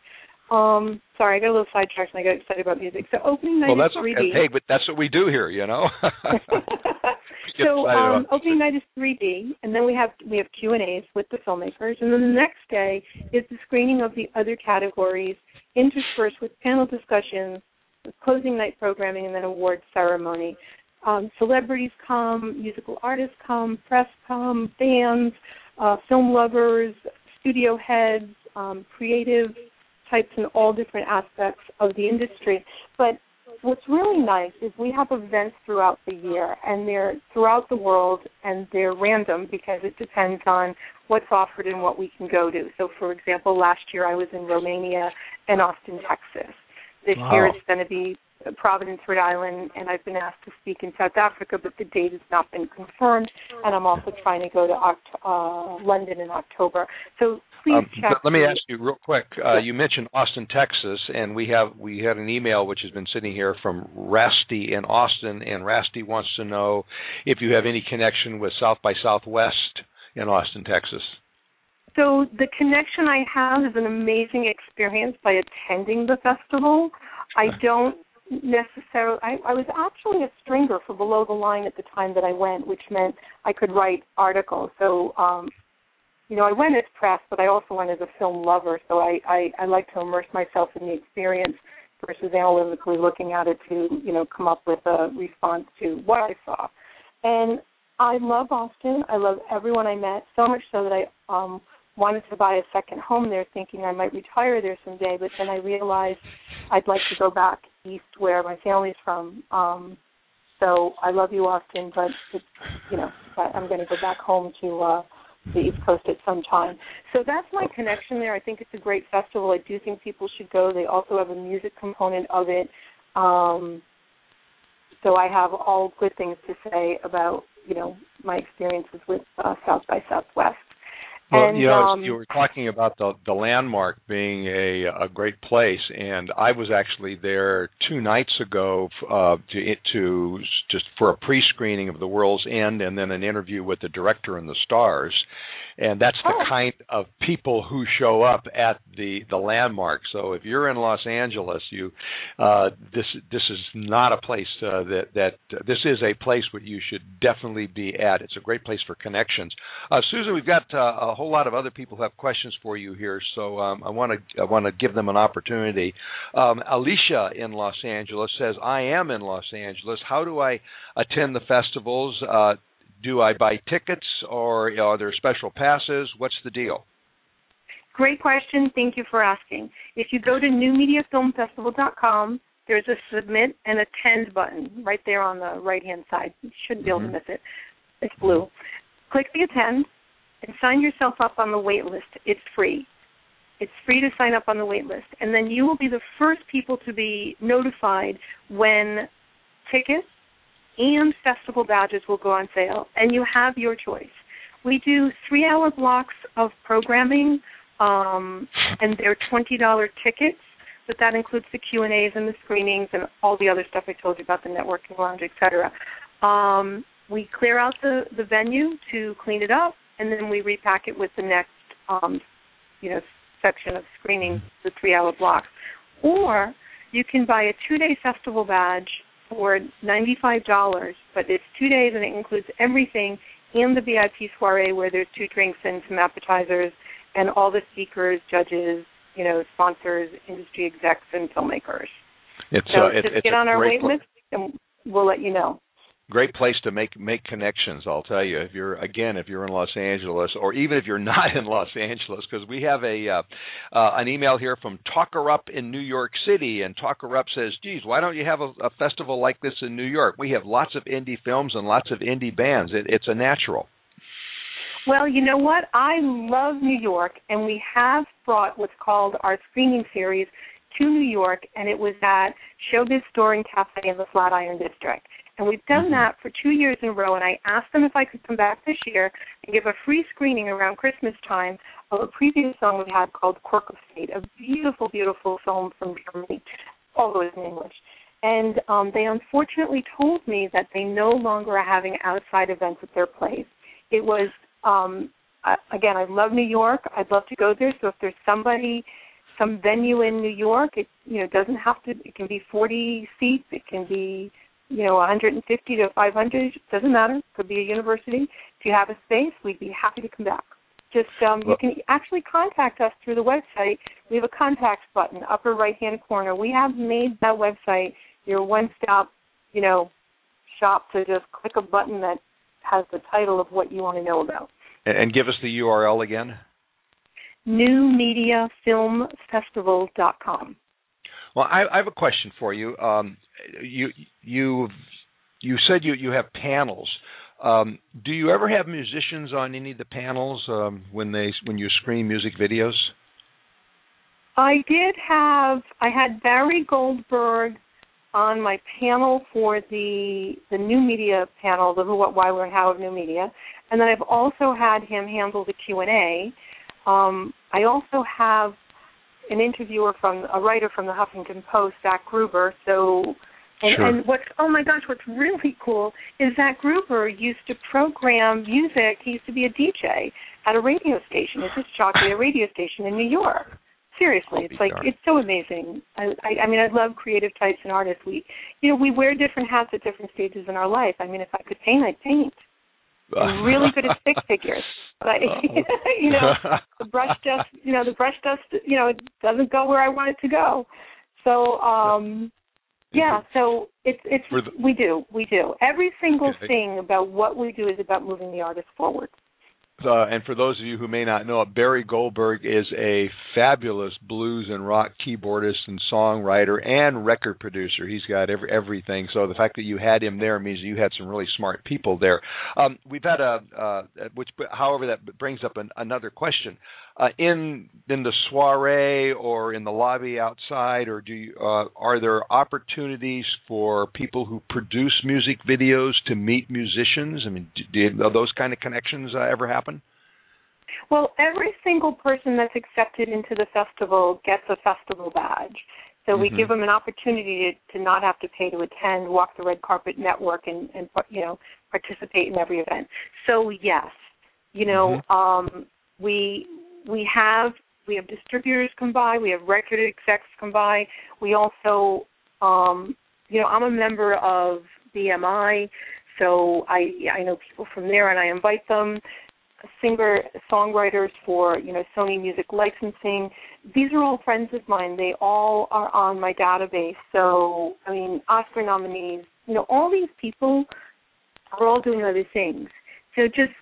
Um, sorry, I got a little sidetracked and I got excited about music. So opening night well, is 3D. Okay. Hey, but that's what we do here, you know. *laughs* *laughs* so um, opening night is 3D, and then we have we have Q and A's with the filmmakers, and then the next day is the screening of the other categories, interspersed with panel discussions, closing night programming, and then awards ceremony. Um, celebrities come, musical artists come, press come, fans, uh, film lovers, studio heads, um, creative types in all different aspects of the industry. But what's really nice is we have events throughout the year and they're throughout the world and they're random because it depends on what's offered and what we can go to. So for example, last year I was in Romania and Austin, Texas. This Wow. year it's going to be Providence, Rhode Island, and I've been asked to speak in South Africa, but the date has not been confirmed. And I'm also trying to go to Oct- uh, London in October. So please Um, check. let me ask you real quick. Uh, You mentioned Austin, Texas, and we have we had an email which has been sitting here from Rasty in Austin, and Rasty wants to know if you have any connection with South by Southwest in Austin, Texas. So the connection I have is an amazing experience by attending the festival. I *laughs* don't necessarily. I, I was actually a stringer for Below the Line at the time that I went, which meant I could write articles. So, um, you know, I went as press, but I also went as a film lover. So I, I, I like to immerse myself in the experience versus analytically looking at it to, you know, come up with a response to what I saw. And I love Austin. I love everyone I met so much so that I um wanted to buy a second home there thinking I might retire there someday, but then I realized I'd like to go back east where my family's from. Um so I love you Austin, but it's you know, I'm going to go back home to uh the East Coast at some time. So that's my connection there. I think it's a great festival. I do think people should go. They also have a music component of it. Um, so I have all good things to say about you know my experiences with uh, South by Southwest. Well, and, you know, um, you were talking about the the landmark being a a great place, and I was actually there two nights ago uh, to to just for a pre-screening of The World's End, and then an interview with the director and the stars. And that's the Oh. kind of people who show up at the the landmark. So if you're in Los Angeles, you uh, this this is not a place uh, that that this is a place where you should definitely be at. It's a great place for connections. Uh, Susan, we've got uh, a whole lot of other people who have questions for you here, so um, I want to I want to give them an opportunity. Um, Alicia in Los Angeles says, "I am in Los Angeles. How do I attend the festivals? Do I buy tickets, or are there special passes? What's the deal?" Great question. Thank you for asking. If you go to newmediafilmfestival.com, there's a submit and attend button right there on the right hand side. You shouldn't be able to mm-hmm. miss it. It's blue. Click the attend and sign yourself up on the wait list. It's free. It's free to sign up on the wait list. And then you will be the first people to be notified when tickets and festival badges will go on sale. And you have your choice. We do three hour blocks of programming um, and they're twenty dollar tickets, but that includes the Q and A's and the screenings and all the other stuff I told you about the networking lounge, et cetera. Um, we clear out the the venue to clean it up, and then we repack it with the next um, you know section of screening, the three hour blocks. Or you can buy a two day festival badge for ninety five dollars, but it's two days and it includes everything and the VIP soiree where there's two drinks and some appetizers and all the speakers, judges, you know, sponsors, industry execs, and filmmakers. It's so uh, it, just it's get on our wait list, and we'll let you know. Great place to make make connections i'll tell you if you're again if you're in los angeles or even if you're *laughs* not in los angeles because we have a uh, uh an email here from talker up in new york city and talker up says geez why don't you have a, a festival like this in new york we have lots of indie films and lots of indie bands it, it's a natural Well, you know what? I love New York, and we have brought what's called our screening series to New York, and it was at Showbiz Store and Cafe in the Flatiron District. And we've done that for two years in a row, and I asked them if I could come back this year and give a free screening around Christmas time of a previous film we had called Quirk of Fate, a beautiful, beautiful film from Germany, although it's in English. And um, they unfortunately told me that they no longer are having outside events at their place. It was um uh, again i love new york i'd love to go there so if there's somebody some venue in new york it you know doesn't have to it can be 40 seats it can be you know 150 to 500 doesn't matter could be a university. If you have a space we'd be happy to come back. Just um you can actually contact us through the website. We have a contact button upper right hand corner. We have made that website your one stop you know shop to just click a button that has the title of what you want to know about. and, and give us the url again? Newmediafilmfestival.com. well i, I have a question for you um you you you said you you have panels um, do you ever have musicians on any of the panels um, when they when you screen music videos? I did have I had Barry Goldberg on my panel for the the new media panel, the Who, What, Why, Where, How of New Media, and then I've also had him handle the Q and A. Um, I also have an interviewer from a writer from the Huffington Post, Zach Gruber. So, and, Sure. and what's oh my gosh, what's really cool is Zach Gruber used to program music. He used to be a DJ at a radio station, a disc jockey at a radio station in New York. Seriously, it's like it's so amazing. I, I I mean, I love creative types and artists. We, you know, we wear different hats at different stages in our life. I mean, if I could paint, I'd paint. I'm really good at stick *laughs* figures, but *laughs* you know, the brush *laughs* dust, you know, the brush dust, you know, it doesn't go where I want it to go. So, um yeah, so it's it's the- we do we do. Every single thing about what we do is about moving the artist forward. Uh, and for those of you who may not know it, Barry Goldberg is a fabulous blues and rock keyboardist and songwriter and record producer. He's got every, everything. So the fact that you had him there means you had some really smart people there. Um, we've had a, uh, which, however, that brings up an, another question. Uh, in in the soiree or in the lobby outside, or do you, uh, are there opportunities for people who produce music videos to meet musicians? I mean, do, do those kind of connections uh, ever happen? Well, every single person that's accepted into the festival gets a festival badge. So we Mhm. give them an opportunity to, to not have to pay to attend, walk the red carpet network, and, and you know participate in every event. So yes, you know um, we we have we have distributors come by, we have record execs come by. We also um, you know I'm a member of BMI, so I I know people from there, and I invite them singer songwriters for you know Sony Music Licensing. These are all friends of mine. They all are on my database. So I mean, Oscar nominees. You know, all these people are all doing other things. So just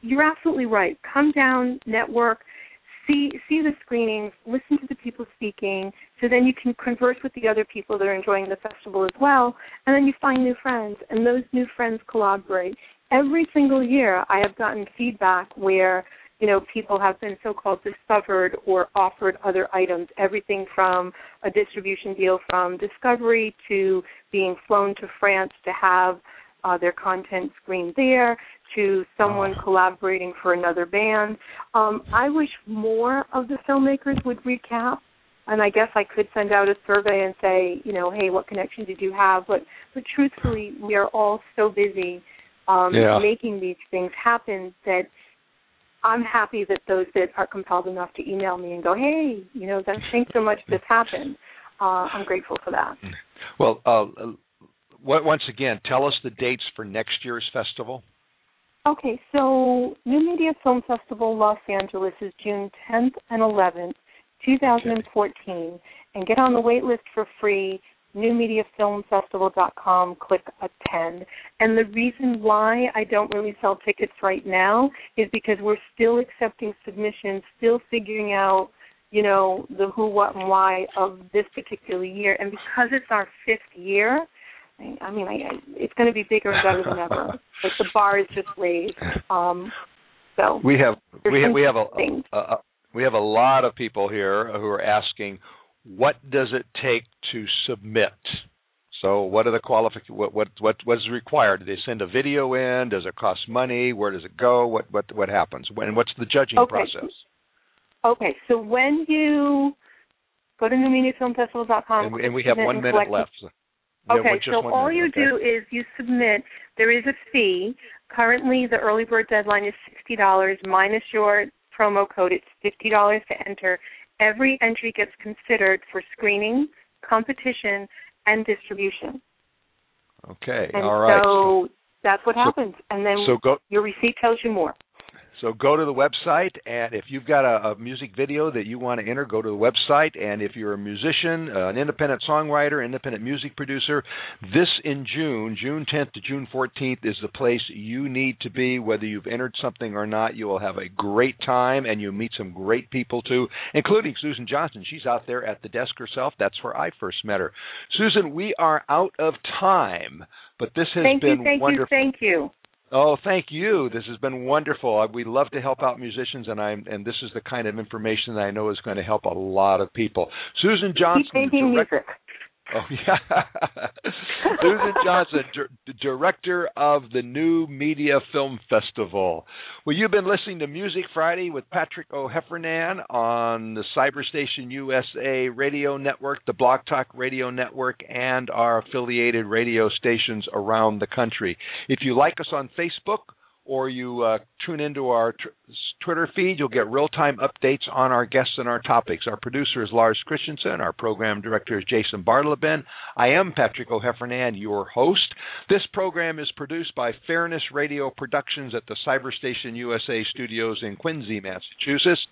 you're absolutely right. Come down, network, see see the screenings, listen to the people speaking, so then you can converse with the other people that are enjoying the festival as well, and then you find new friends, and those new friends collaborate. Every single year, I have gotten feedback where you know people have been so-called discovered or offered other items, everything from a distribution deal from Discovery to being flown to France to have uh, their content screened there to someone collaborating for another band. Um, I wish more of the filmmakers would recap, and I guess I could send out a survey and say, you know, hey, what connection did you have? But but truthfully, we are all so busy um, Yeah. making these things happen that I'm happy that those that are compelled enough to email me and go, hey, you know, thanks so much this happened. Uh, I'm grateful for that. Well, uh, once again, tell us the dates for next year's festival. Okay, so New Media Film Festival Los Angeles is June 10th and 11th, 2014. And get on the wait list for free, newmediafilmfestival.com, click attend. And the reason why I don't really sell tickets right now is because we're still accepting submissions, still figuring out, you know, the who, what, and why of this particular year. And because it's our fifth year, I mean, I, I, it's going to be bigger and better than ever. *laughs* Like the bar is just raised. Um, so We have we have we have a, a, a we have a lot of people here who are asking, what does it take to submit? So, what are the qualific what what what what is required? Do they send a video in? Does it cost money? Where does it go? What what what happens? When what's the judging Okay. process? okay, so when you go to newmediafilmfestival.com, And, we- and we have one minute left. Okay, so all you okay? do is you submit. There is a fee. Currently, the early bird deadline is sixty dollars minus your promo code. It's fifty dollars to enter. Every entry gets considered for screening, competition, and distribution. Okay, And all right. so that's what So- happens. And then so go your receipt tells you more. So go to the website, and if you've got a, a music video that you want to enter, go to the website. And if you're a musician, uh, an independent songwriter, independent music producer, this in June, June 10th to June 14th, is the place you need to be. Whether you've entered something or not, you will have a great time, and you'll meet some great people too, including Susan Johnston. She's out there at the desk herself. That's where I first met her. Susan, we are out of time, but this has thank been you, thank wonderful. you, thank you. Oh, thank you. This has been wonderful. We love to help out musicians, and I'm and this is the kind of information that I know is going to help a lot of people. Susan Johnston, Keep making direct- music. Oh *laughs* yeah, Susan Johnston, dir- director of the New Media Film Festival. Well, you've been listening to Music Friday with Patrick O'Heffernan on the Cyberstation USA Radio Network, the Blog Talk Radio Network, and our affiliated radio stations around the country. If you like us on Facebook or you uh, tune into our tr- Twitter feed, you'll get real time updates on our guests and our topics. Our producer is Lars Christensen. Our program director is Jason Bartleben. I am Patrick O'Heffernan, your host. This program is produced by Fairness Radio Productions at the Cyberstation USA studios in Quincy, Massachusetts.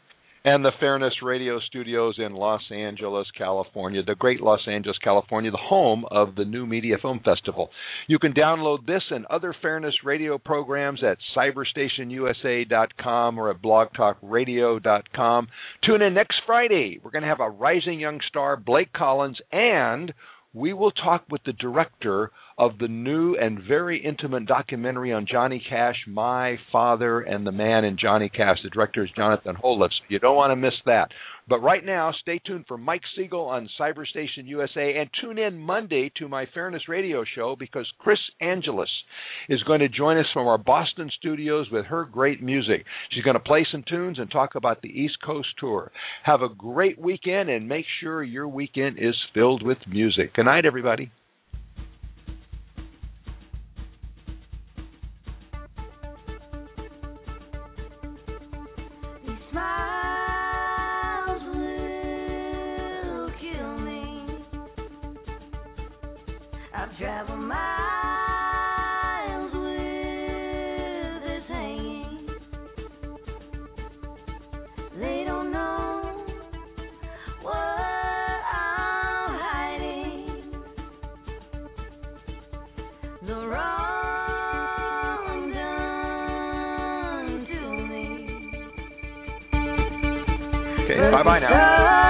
And the Fairness Radio Studios in Los Angeles, California, the great Los Angeles, California, the home of the New Media Film Festival. You can download this and other Fairness Radio programs at cyberstationusa.com or at blogtalkradio.com. Tune in next Friday. We're going to have a rising young star, Blake Collins, and we will talk with the director of the new and very intimate documentary on Johnny Cash, My Father and the Man in Johnny Cash. The director is Jonathan Holiff. You don't want to miss that. But right now, stay tuned for Mike Siegel on Cyberstation USA and tune in Monday to my Fairness Radio show because Chris Angelus is going to join us from our Boston studios with her great music. She's going to play some tunes and talk about the East Coast tour. Have a great weekend and make sure your weekend is filled with music. Good night, everybody. Bye bye now.